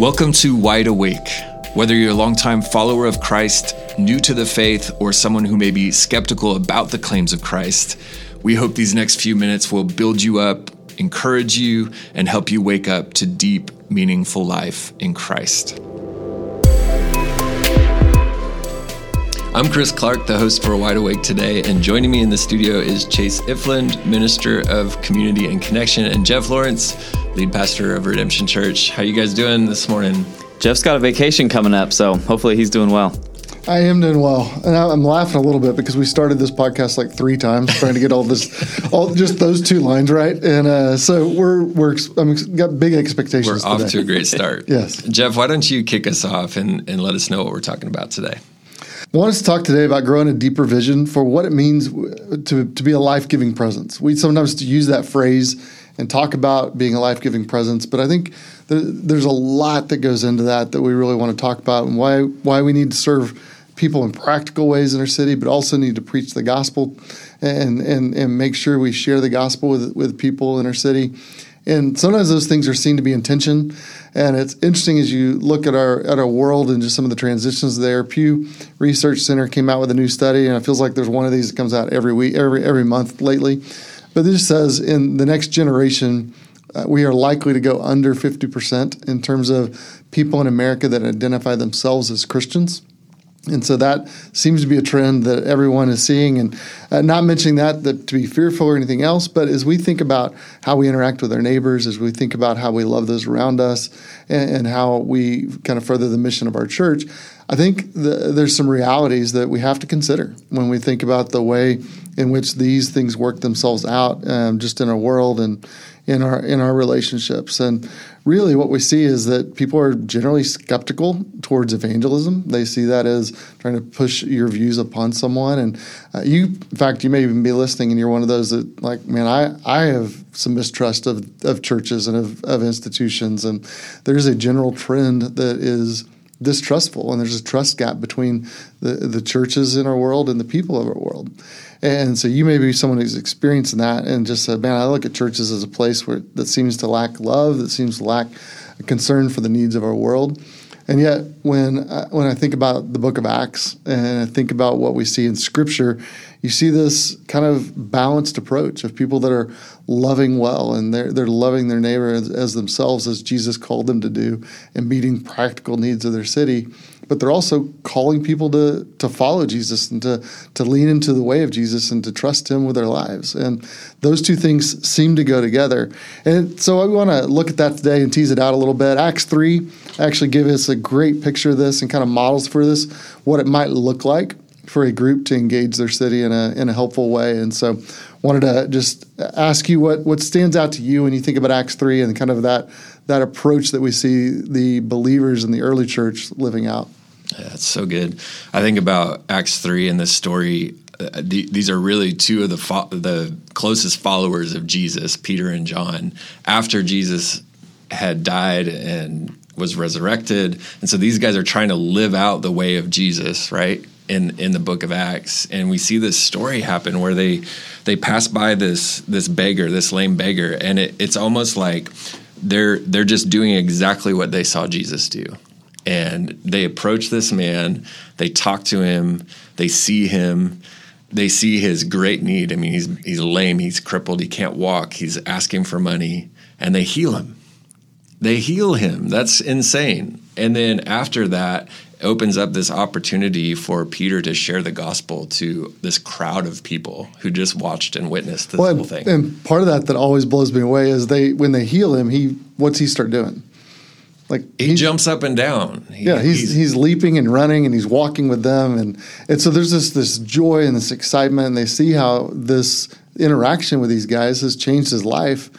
Welcome to Wide Awake. Whether you're a longtime follower of Christ, new to the faith, or someone who may be skeptical about the claims of Christ, we hope these next few minutes will build you up, encourage you, and help you wake up to deep, meaningful life in Christ. I'm Chris Clark, the host for Wide Awake today, and joining me in the studio is Chase Ifland, Minister of Community and Connection, and Jeff Lawrence, lead pastor of Redemption Church. How you guys doing this morning? Jeff's got a vacation coming up, so hopefully he's doing well. I am doing well, and I'm laughing a little bit because we started this podcast like three times trying to get all this, all just those two lines right, and uh, so we're we're I'm got big expectations. We're today. off to a great start. yes, Jeff, why don't you kick us off and, and let us know what we're talking about today? I want us to talk today about growing a deeper vision for what it means to, to be a life giving presence. We sometimes use that phrase and talk about being a life giving presence, but I think there, there's a lot that goes into that that we really want to talk about and why why we need to serve people in practical ways in our city, but also need to preach the gospel and and and make sure we share the gospel with with people in our city. And sometimes those things are seen to be in tension. And it's interesting as you look at our at our world and just some of the transitions there. Pew Research Center came out with a new study, and it feels like there's one of these that comes out every week, every every month lately. But this says in the next generation, uh, we are likely to go under 50% in terms of people in America that identify themselves as Christians. And so that seems to be a trend that everyone is seeing. And uh, not mentioning that, that to be fearful or anything else, but as we think about how we interact with our neighbors, as we think about how we love those around us, and, and how we kind of further the mission of our church, I think the, there's some realities that we have to consider when we think about the way in which these things work themselves out, um, just in our world and in our in our relationships. And really, what we see is that people are generally skeptical towards evangelism. They see that as trying to push your views upon someone. And uh, you, in fact, you may even be listening, and you're one of those that, like, man, I I have some mistrust of of churches and of, of institutions, and there's a general trend that is distrustful, and there's a trust gap between the, the churches in our world and the people of our world. And so you may be someone who's experiencing that and just said, man, I look at churches as a place where that seems to lack love, that seems to lack a concern for the needs of our world. And yet, when I, when I think about the Book of Acts and I think about what we see in Scripture, you see this kind of balanced approach of people that are loving well and they're they're loving their neighbor as, as themselves as Jesus called them to do and meeting practical needs of their city but they're also calling people to to follow Jesus and to to lean into the way of Jesus and to trust him with their lives. And those two things seem to go together. And so I want to look at that today and tease it out a little bit. Acts 3 actually gives us a great picture of this and kind of models for this what it might look like for a group to engage their city in a in a helpful way. And so wanted to just ask you what what stands out to you when you think about Acts 3 and kind of that that approach that we see the believers in the early church living out. Yeah, that's so good. I think about Acts three and this story. Uh, the, these are really two of the fo- the closest followers of Jesus, Peter and John. After Jesus had died and was resurrected, and so these guys are trying to live out the way of Jesus, right? In in the book of Acts, and we see this story happen where they they pass by this this beggar, this lame beggar, and it, it's almost like they're they're just doing exactly what they saw Jesus do. And they approach this man they talk to him they see him they see his great need. I mean he's he's lame he's crippled he can't walk he's asking for money and they heal him. They heal him. That's insane. And then after that opens up this opportunity for Peter to share the gospel to this crowd of people who just watched and witnessed this well, whole thing. And part of that that always blows me away is they when they heal him, he what's he start doing? Like he jumps up and down. He, yeah, he's, he's, he's leaping and running and he's walking with them and and so there's this this joy and this excitement and they see how this interaction with these guys has changed his life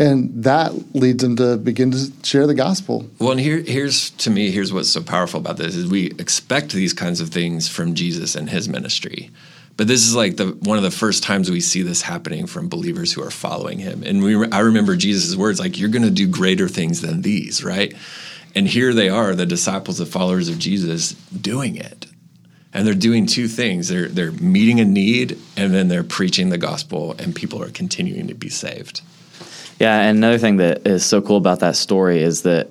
and that leads them to begin to share the gospel. Well, and here here's to me here's what's so powerful about this is we expect these kinds of things from Jesus and his ministry. But this is like the one of the first times we see this happening from believers who are following him. And we I remember Jesus' words like you're going to do greater things than these, right? And here they are, the disciples, the followers of Jesus, doing it. And they're doing two things. They're they're meeting a need and then they're preaching the gospel and people are continuing to be saved. Yeah, and another thing that is so cool about that story is that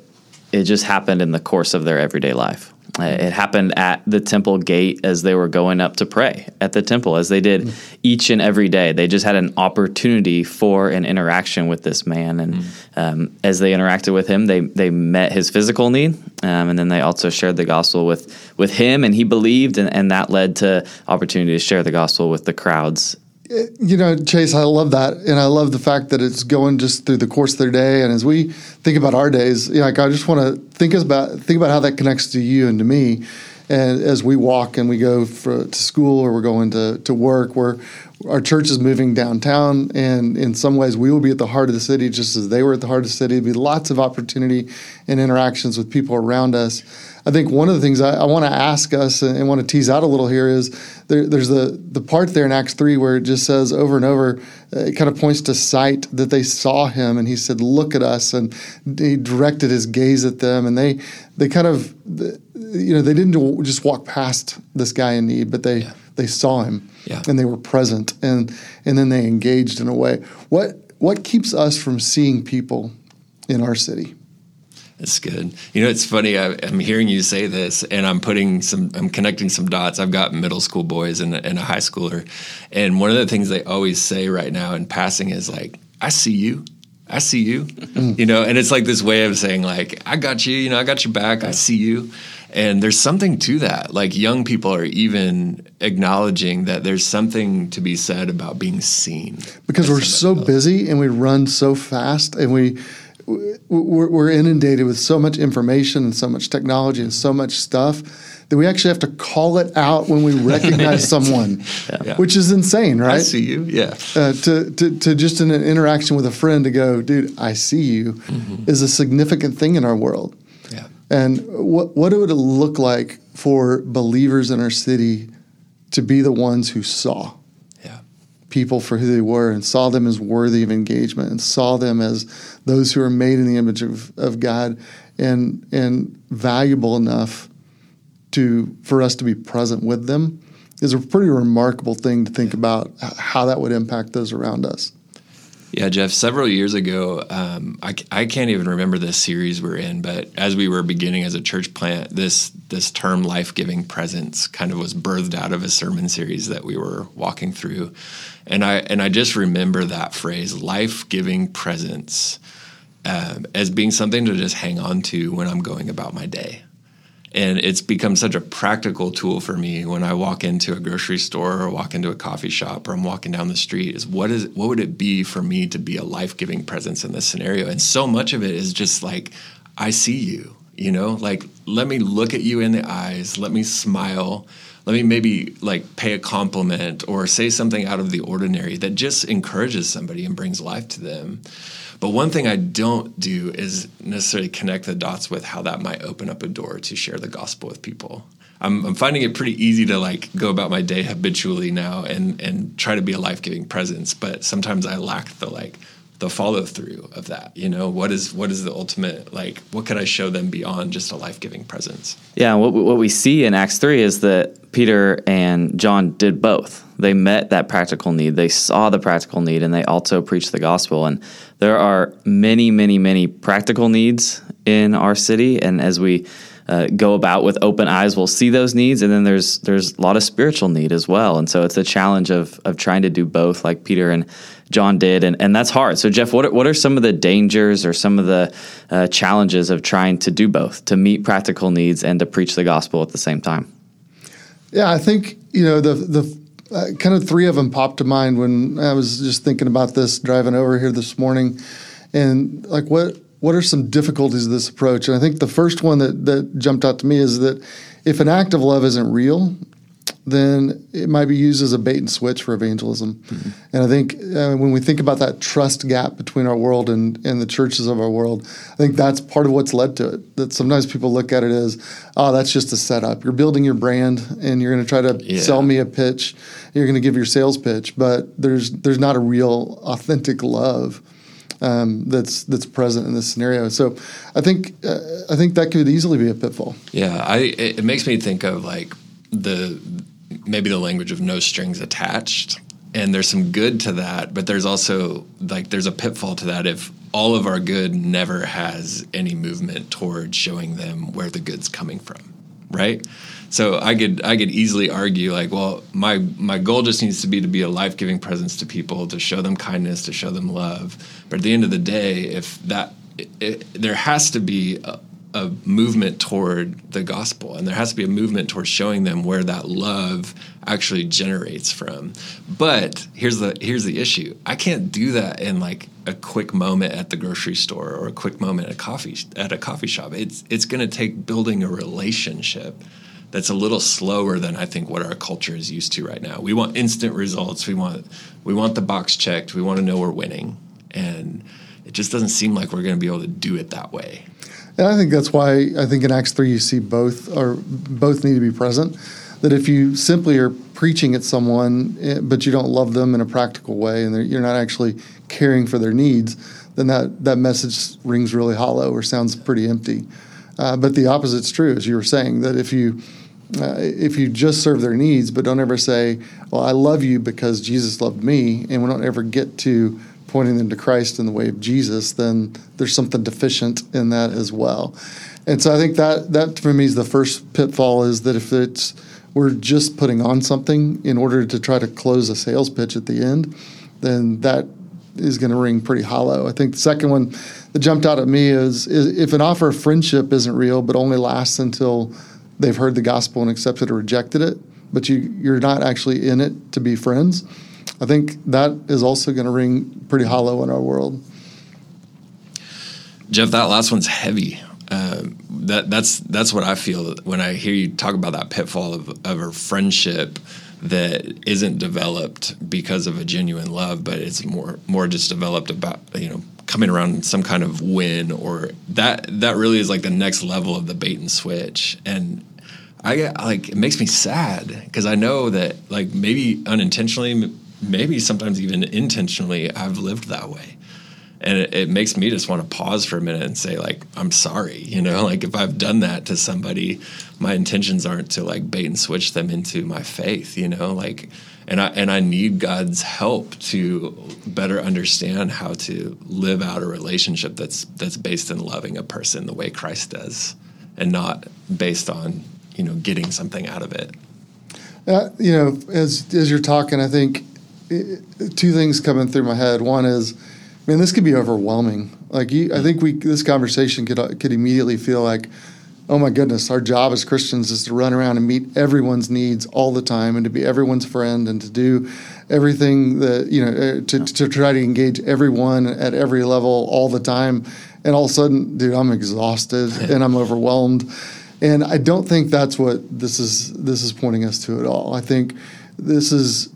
it just happened in the course of their everyday life. Uh, It happened at the temple gate as they were going up to pray at the temple, as they did each and every day. They just had an opportunity for an interaction with this man, and um, as they interacted with him, they they met his physical need, um, and then they also shared the gospel with with him, and he believed, and, and that led to opportunity to share the gospel with the crowds you know, Chase, I love that, and I love the fact that it's going just through the course of their day. And as we think about our days, you know, like I just want to think about think about how that connects to you and to me. And as we walk and we go for, to school or we're going to to work, where our church is moving downtown, and in some ways we will be at the heart of the city, just as they were at the heart of the city. There'll be lots of opportunity and interactions with people around us. I think one of the things I, I want to ask us and, and, want to tease out a little here is there, there's the the part there in Acts three where it just says over and over, uh, it kind of points to sight that they saw him and he said, "Look at us," and he directed his gaze at them, and they they kind of you know they didn't just walk past this guy in need, but they yeah. they saw him yeah. and they were present and and then they engaged in a way. What what keeps us from seeing people in our city? That's good. You know, it's funny. I, am hearing you say this, and I'm putting some, I'm connecting some dots. I've got middle school boys and, and a high schooler, and one of the things they always say right now in passing is like, "I see you." I see you, mm-hmm. you know, and it's like this way of saying like, I got you, you know, I got your back. I see you. And there's something to that. Like young people are even acknowledging that there's something to be said about being seen. Because we're so else. busy and we run so fast and we we're inundated with so much information and so much technology and so much stuff that we actually have to call it out when we recognize someone, yeah. which is insane, right? I see you, yeah. Uh, to, to, to just in an interaction with a friend to go, dude, I see you, mm-hmm. is a significant thing in our world. Yeah. And what what would it look like for believers in our city to be the ones who saw? People for who they were and saw them as worthy of engagement and saw them as those who are made in the image of, of God and and valuable enough to for us to be present with them is a pretty remarkable thing to think about how that would impact those around us. Yeah, Jeff, several years ago, um, I, I can't even remember this series we're in, but as we were beginning as a church plant, this this term life giving presence kind of was birthed out of a sermon series that we were walking through. And I and I just remember that phrase, life giving presence, um, as being something to just hang on to when I'm going about my day and it's become such a practical tool for me when I walk into a grocery store or walk into a coffee shop or I'm walking down the street is what is what would it be for me to be a life-giving presence in this scenario? And so much of it is just like I see you you know? Like let me look at you in the eyes. Let me smile. Let me maybe like pay a compliment or say something out of the ordinary that just encourages somebody and brings life to them but one thing I don't do is necessarily connect the dots with how that might open up a door to share the gospel with people. I'm, I'm finding it pretty easy to like go about my day habitually now and and try to be a life giving presence, but sometimes I lack the like the follow through of that. You know, what is what is the ultimate like? What could I show them beyond just a life giving presence? Yeah, what what we see in Acts three is that Peter and John did both. They met that practical need. They saw the practical need, and they also preached the gospel. And there are many, many, many practical needs in our city, and as we uh, go about with open eyes, we'll see those needs, and then there's there's a lot of spiritual need as well. And so it's a challenge of of trying to do both, like Peter and John did, and, and that's hard. So, Jeff, what are, what are some of the dangers or some of the uh, challenges of trying to do both, to meet practical needs and to preach the gospel at the same time? Yeah, I think you know the the uh, kind of three of them popped to mind when I was just thinking about this driving over here this morning, and like what what are some difficulties of this approach? And I think the first one that that jumped out to me is that if an act of love isn't real, then it might be used as a bait and switch for evangelism. Mm-hmm. And I think uh, when we think about that trust gap between our world and, and the churches of our world, I think that's part of what's led to it. That sometimes people look at it as, oh, that's just a setup. You're building your brand and you're going to try to yeah. sell me a pitch. You're going to give your sales pitch, but there's there's not a real authentic love. Um, that's that's present in this scenario. So, I think uh, I think that could easily be a pitfall. Yeah, I it, it makes me think of like the maybe the language of no strings attached and there's some good to that but there's also like there's a pitfall to that if all of our good never has any movement toward showing them where the good's coming from, right? So I could I could easily argue like, well, my my goal just needs to be to be a life giving presence to people, to show them kindness, to show them love. But at the end of the day, if that it, it, there has to be a, a movement toward the gospel and there has to be a movement towards showing them where that love actually generates from but here's the here's the issue i can't do that in like a quick moment at the grocery store or a quick moment at a coffee at a coffee shop it's it's going to take building a relationship that's a little slower than I think what our culture is used to right now. We want instant results. We want we want the box checked. We want to know we're winning, and it just doesn't seem like we're going to be able to do it that way. And I think that's why I think in Acts three you see both or both need to be present. That if you simply are preaching at someone, eh, but you don't love them in a practical way, and you're not actually caring for their needs, then that that message rings really hollow or sounds pretty empty. Uh, but the opposite's true, as you were saying, that if you uh, if you just serve their needs, but don't ever say, "Well, I love you because Jesus loved me," and we don't ever get to pointing them to Christ in the way of Jesus, then there's something deficient in that as well. And so I think that that for me is the first pitfall is that if it's we're just putting on something in order to try to close a sales pitch at the end, then that is going to ring pretty hollow. I think the second one that jumped out at me is, is if an offer of friendship isn't real but only lasts until they've heard the gospel and accepted or rejected it, but you you're not actually in it to be friends. I think that is also going to ring pretty hollow in our world. Jeff, that last one's heavy. Uh, that that's that's what I feel when I hear you talk about that pitfall of, of a friendship that isn't developed because of a genuine love, but it's more more just developed about you know coming around some kind of win or that that really is like the next level of the bait and switch and I get like it makes me sad because I know that like maybe unintentionally, maybe sometimes even intentionally, I've lived that way, and it, it, makes me just want to pause for a minute and say like I'm sorry, you know, like if I've done that to somebody, my intentions aren't to like bait and switch them into my faith, you know, like. And I, and I need God's help to better understand how to live out a relationship that's that's based in loving a person the way Christ does, and not based on you know getting something out of it. Uh, you know, as as you're talking, I think it, two things coming through my head. One is, man, this could be overwhelming. Like, you, I think we this conversation could could immediately feel like, oh my goodness, our job as Christians is to run around and meet everyone's needs all the time, and to be everyone's friend, and to do everything that you know uh, to to try to engage everyone at every level all the time. And all of a sudden, dude, I'm exhausted and I'm overwhelmed and I don't think that's what this is this is pointing us to at all. I think this is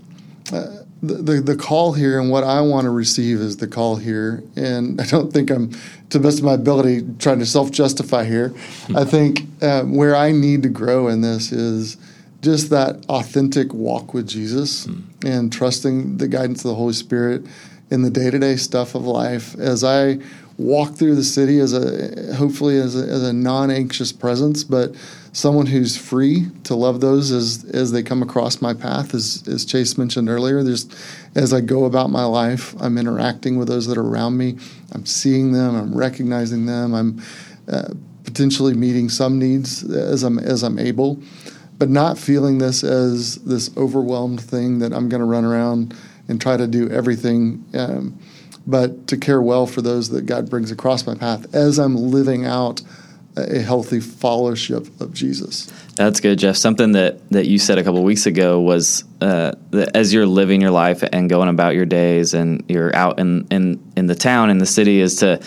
uh, the, the, the call here, and what I want to receive is the call here. And I don't think I'm, to the best of my ability, trying to self justify here. I think um, where I need to grow in this is just that authentic walk with Jesus mm. and trusting the guidance of the Holy Spirit in the day to day stuff of life as I walk through the city as a hopefully as a, as a non-anxious presence, but someone who's free to love those as as they come across my path. As as Chase mentioned earlier, there's as I go about my life, I'm interacting with those that are around me. I'm seeing them. I'm recognizing them. I'm uh, potentially meeting some needs as I'm as I'm able, but not feeling this as this overwhelmed thing that I'm going to run around and try to do everything. Um, but to care well for those that God brings across my path as I'm living out a healthy fellowship of Jesus. That's good, Jeff. Something that, that you said a couple weeks ago was uh, that as you're living your life and going about your days and you're out in, in, in the town, in the city, is to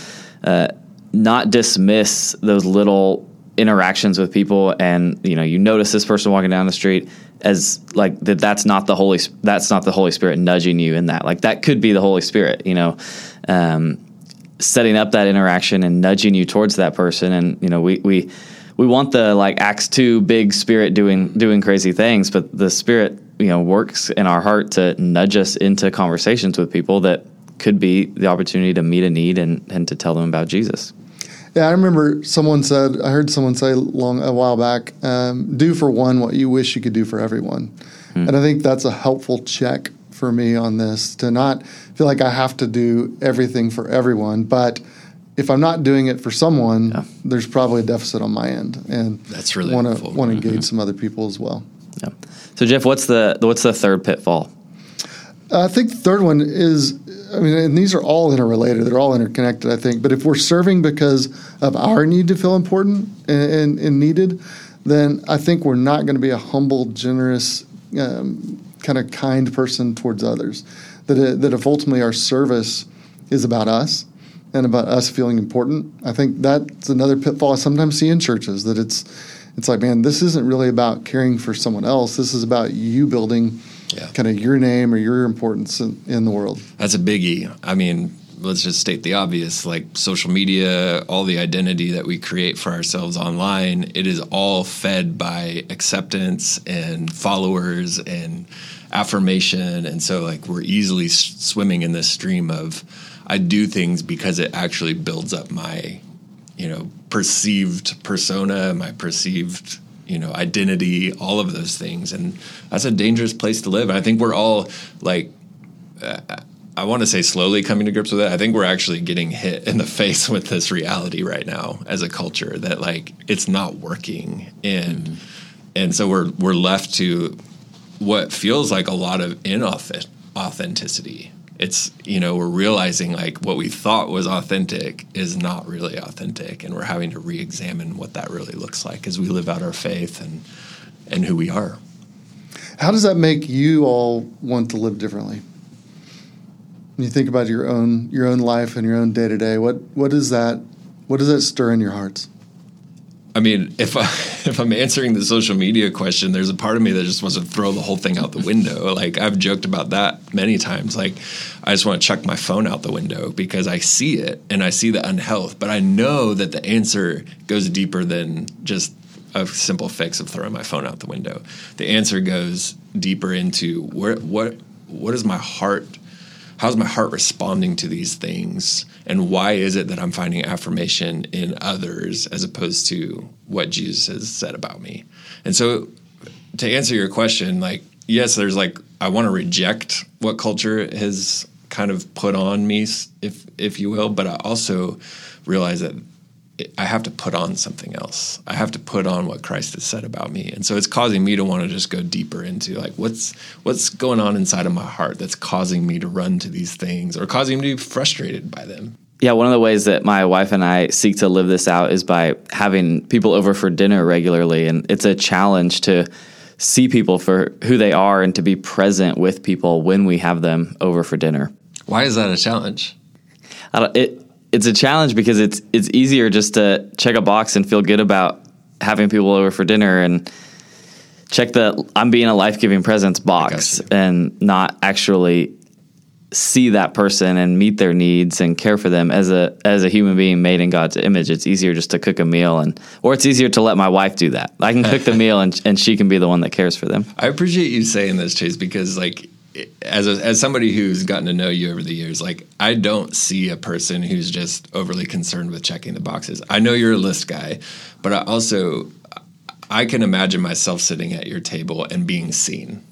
uh, not dismiss those little interactions with people and you know you notice this person walking down the street as like that that's not the holy that's not the holy spirit nudging you in that like that could be the holy spirit you know um, setting up that interaction and nudging you towards that person and you know we we we want the like acts 2 big spirit doing doing crazy things but the spirit you know works in our heart to nudge us into conversations with people that could be the opportunity to meet a need and and to tell them about Jesus yeah, I remember someone said, I heard someone say long a while back, um, do for one what you wish you could do for everyone. Mm. And I think that's a helpful check for me on this to not feel like I have to do everything for everyone, but if I'm not doing it for someone, Yeah. there's probably a deficit on my end, and That's really want to want to engage some other people as well. Yeah. So Jeff, what's the what's the third pitfall? I think the third one is, I mean, and these are all interrelated. They're all interconnected, I think. But if we're serving because of our need to feel important and, and, and needed, then I think we're not going to be a humble, generous, um, kind of kind person towards others. That, it, that if ultimately our service is about us and about us feeling important, I think that's another pitfall I sometimes see in churches. That it's it's like, man, this isn't really about caring for someone else. This is about you building Yeah. kind of your name or your importance in, in the world. That's a biggie. I mean, let's just state the obvious like social media, all the identity that we create for ourselves online, it is all fed by acceptance and followers and affirmation. And so, like, we're easily s- swimming in this stream of I do things because it actually builds up my, you know, perceived persona, my perceived you know identity all of those things and that's a dangerous place to live and i think we're all like uh, I want to say slowly coming to grips with it. I think we're actually getting hit in the face with this reality right now as a culture that like it's not working and mm-hmm. and so we're we're left to what feels like a lot of inauthenticity. It's, you know we're realizing like what we thought was authentic is not really authentic and we're having to re-examine what that really looks like as we live out our faith and and who we are. How does that make you all want to live differently? When you think about your own your own life and your own day to day, what what is that? What does that stir in your hearts? I mean, if I if I'm answering the social media question, there's a part of me that just wants to throw the whole thing out the window. Like I've joked about that many times. Like I just want to chuck my phone out the window because I see it and I see the unhealth, but I know that the answer goes deeper than just a simple fix of throwing my phone out the window. The answer goes deeper into where what what is my heart how's my heart responding to these things? And why is it that i'm finding affirmation in others as opposed to what jesus has said about me? And so to answer your question like yes there's like i want to reject what culture has kind of put on me if if you will but i also realize that I have to put on something else. I have to put on what Christ has said about me. And so it's causing me to want to just go deeper into like what's what's going on inside of my heart that's causing me to run to these things or causing me to be frustrated by them. Yeah, one of the ways that my wife and I seek to live this out is by having people over for dinner regularly. And it's a challenge to see people for who they are and to be present with people when we have them over for dinner. Why is that a challenge? I don't, it, it's a challenge because it's it's easier just to check a box and feel good about having people over for dinner and check the I'm being a life giving presence box and not actually see that person and meet their needs and care for them as a as a human being made in God's image. It's easier just to cook a meal and or it's easier to let my wife do that. I can cook the meal and and she can be the one that cares for them. I appreciate you saying this, Chase, because like as a, as somebody who's gotten to know you over the years, like I don't see a person who's just overly concerned with checking the boxes. I know you're a list guy, but I also I can imagine myself sitting at your table and being seen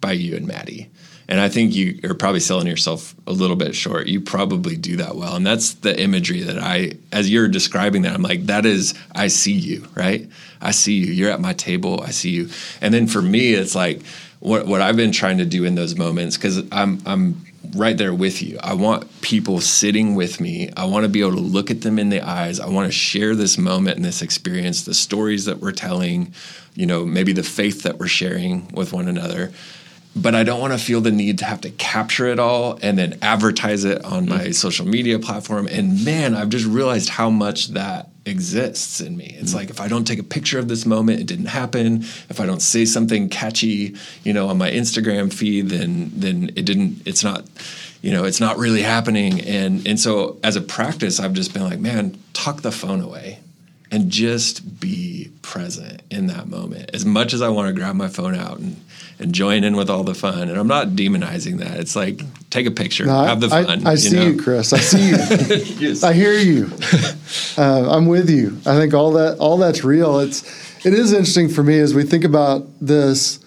by you and Maddie. And I think you are probably selling yourself a little bit short. You probably do that well. And that's the imagery that I, as you're describing that, I'm like, that is, I see you, right? I see you. You're at my table. I see you. And then for me, it's like, what, what I've been trying to do in those moments, because I'm, I'm right there with you. I want people sitting with me. I want to be able to look at them in the eyes. I want to share this moment and this experience, the stories that we're telling, you know, maybe the faith that we're sharing with one another but I don't want to feel the need to have to capture it all and then advertise it on my mm. social media platform. And man, I've just realized how much that exists in me. It's mm-hmm. like if I don't take a picture of this moment, it didn't happen. If I don't say something catchy, you know, on my Instagram feed, then then it didn't. It's not, you know, it's not really happening. And and so as a practice, I've just been like, man, tuck the phone away and just be present in that moment. As much as I want to grab my phone out and, and join in with all the fun, and I'm not demonizing that. It's like take a picture, No, have the I, fun. I, see know? you, Chris. I see you. Yes. I hear you. Uh, I'm with you. I think all that all that's real. It's it is interesting for me as we think about this.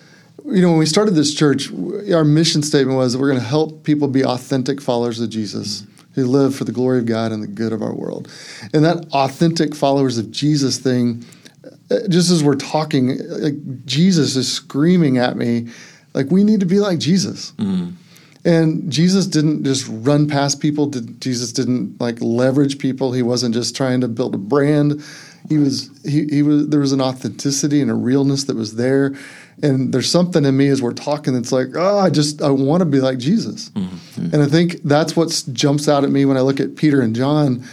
you know, when we started this church, our mission statement was that we're going to help people be authentic followers of Jesus who live for the glory of God and the good of our world. And that authentic followers of Jesus thing, uh, just as we're talking, like Jesus is screaming at me, like we need to be like Jesus. And Jesus didn't just run past people. Did, Jesus didn't like leverage people. He wasn't just trying to build a brand. He was he, he was there was an authenticity and a realness that was there. And there's something in me as we're talking that's like, oh, I just I want to be like Jesus. Mm-hmm. And I think that's what jumps out at me when I look at Peter and John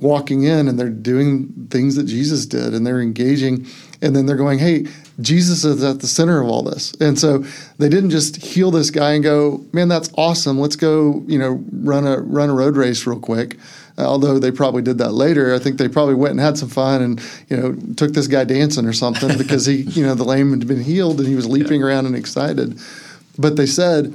walking in and they're doing things that Jesus did and they're engaging and then they're going, "Hey, Jesus is at the center of all this." And so they didn't just heal this guy and go, "Man, that's awesome. Let's go, you know, run a run a road race real quick." Uh, although they probably did that later, I think they probably went and had some fun and you know took this guy dancing or something because he, you know, the lame had been healed and he was leaping around and excited. But they said,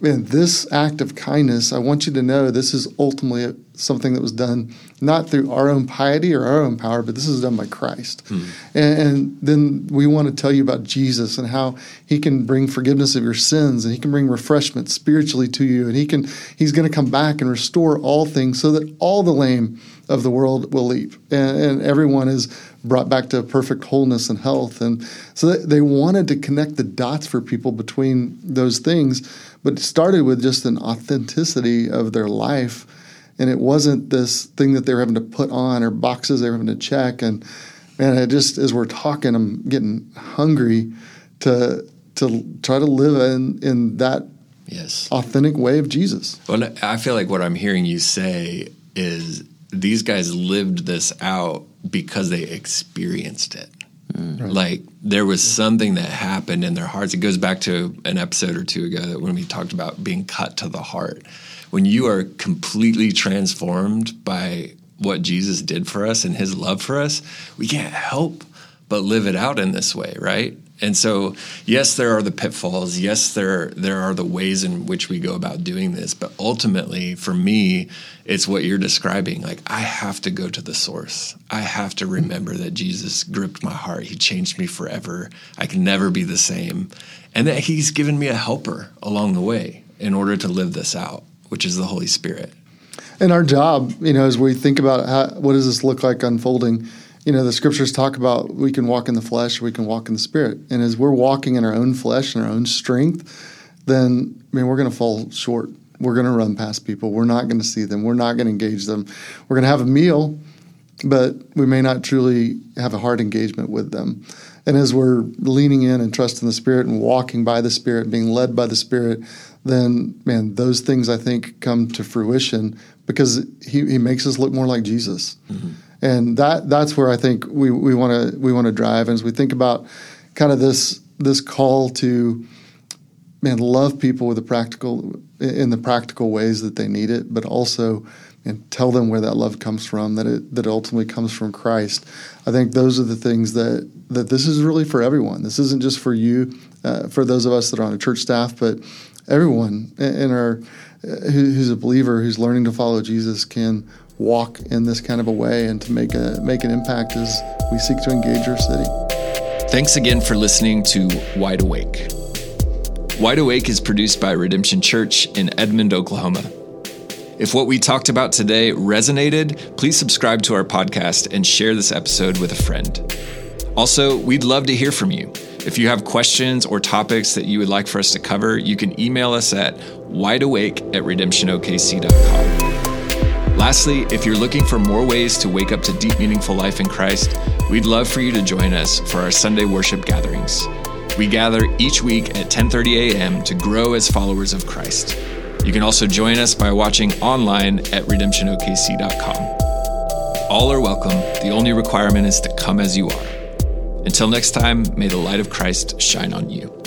man, this act of kindness, I want you to know this is ultimately something that was done not through our own piety or our own power, but this is done by Christ. Hmm. And, and then we want to tell you about Jesus and how he can bring forgiveness of your sins and he can bring refreshment spiritually to you. And he can he's going to come back and restore all things so that all the lame of the world will leap and, and everyone is brought back to perfect wholeness and health. And so they wanted to connect the dots for people between those things, but it started with just an authenticity of their life. And it wasn't this thing that they were having to put on or boxes they were having to check. And man, I just as we're talking, I'm getting hungry to to try to live in in that Yes. authentic way of Jesus. Well, I feel like what I'm hearing you say is these guys lived this out because they experienced it. Like there was something that happened in their hearts. It goes back to an episode or two ago that when we talked about being cut to the heart. When you are completely transformed by what Jesus did for us and his love for us, we can't help but live it out in this way, right? And so, yes, there are the pitfalls. Yes, there there are the ways in which we go about doing this. But ultimately, for me, it's what you're describing. Like I have to go to the source. I have to remember that Jesus gripped my heart. He changed me forever. I can never be the same, and that He's given me a helper along the way in order to live this out, which is the Holy Spirit. And our job, you know, as we think about how, what does this look like unfolding, you know, the scriptures talk about we can walk in the flesh, we can walk in the spirit. And as we're walking in our own flesh and our own strength, then, I mean, we're going to fall short. We're going to run past people. We're not going to see them. We're not going to engage them. We're going to have a meal, but we may not truly have a heart engagement with them. And as we're leaning in and trusting the Spirit and walking by the Spirit, being led by the Spirit, then, man, those things I think come to fruition because He, he makes us look more like Jesus. Mm-hmm. And that that's where I think we we want to we want to drive. And as we think about kind of this this call to man love people with the practical in the practical ways that they need it, but also and tell them where that love comes from that it that it ultimately comes from Christ. I think those are the things that that this is really for everyone. This isn't just for you, uh, for those of us that are on a church staff, but everyone in our uh, who's a believer who's learning to follow Jesus can walk in this kind of a way and to make a make an impact as we seek to engage our city. Thanks again for listening to Wide Awake. Wide Awake is produced by Redemption Church in Edmond, Oklahoma. If what we talked about today resonated, please subscribe to our podcast and share this episode with a friend. Also, we'd love to hear from you. If you have questions or topics that you would like for us to cover, you can email us at wideawake at redemptionokc.com. Lastly, if you're looking for more ways to wake up to deep, meaningful life in Christ, we'd love for you to join us for our Sunday worship gatherings. We gather each week at 10:30 a.m. to grow as followers of Christ. You can also join us by watching online at redemptionokc.com. All are welcome. The only requirement is to come as you are. Until next time, may the light of Christ shine on you.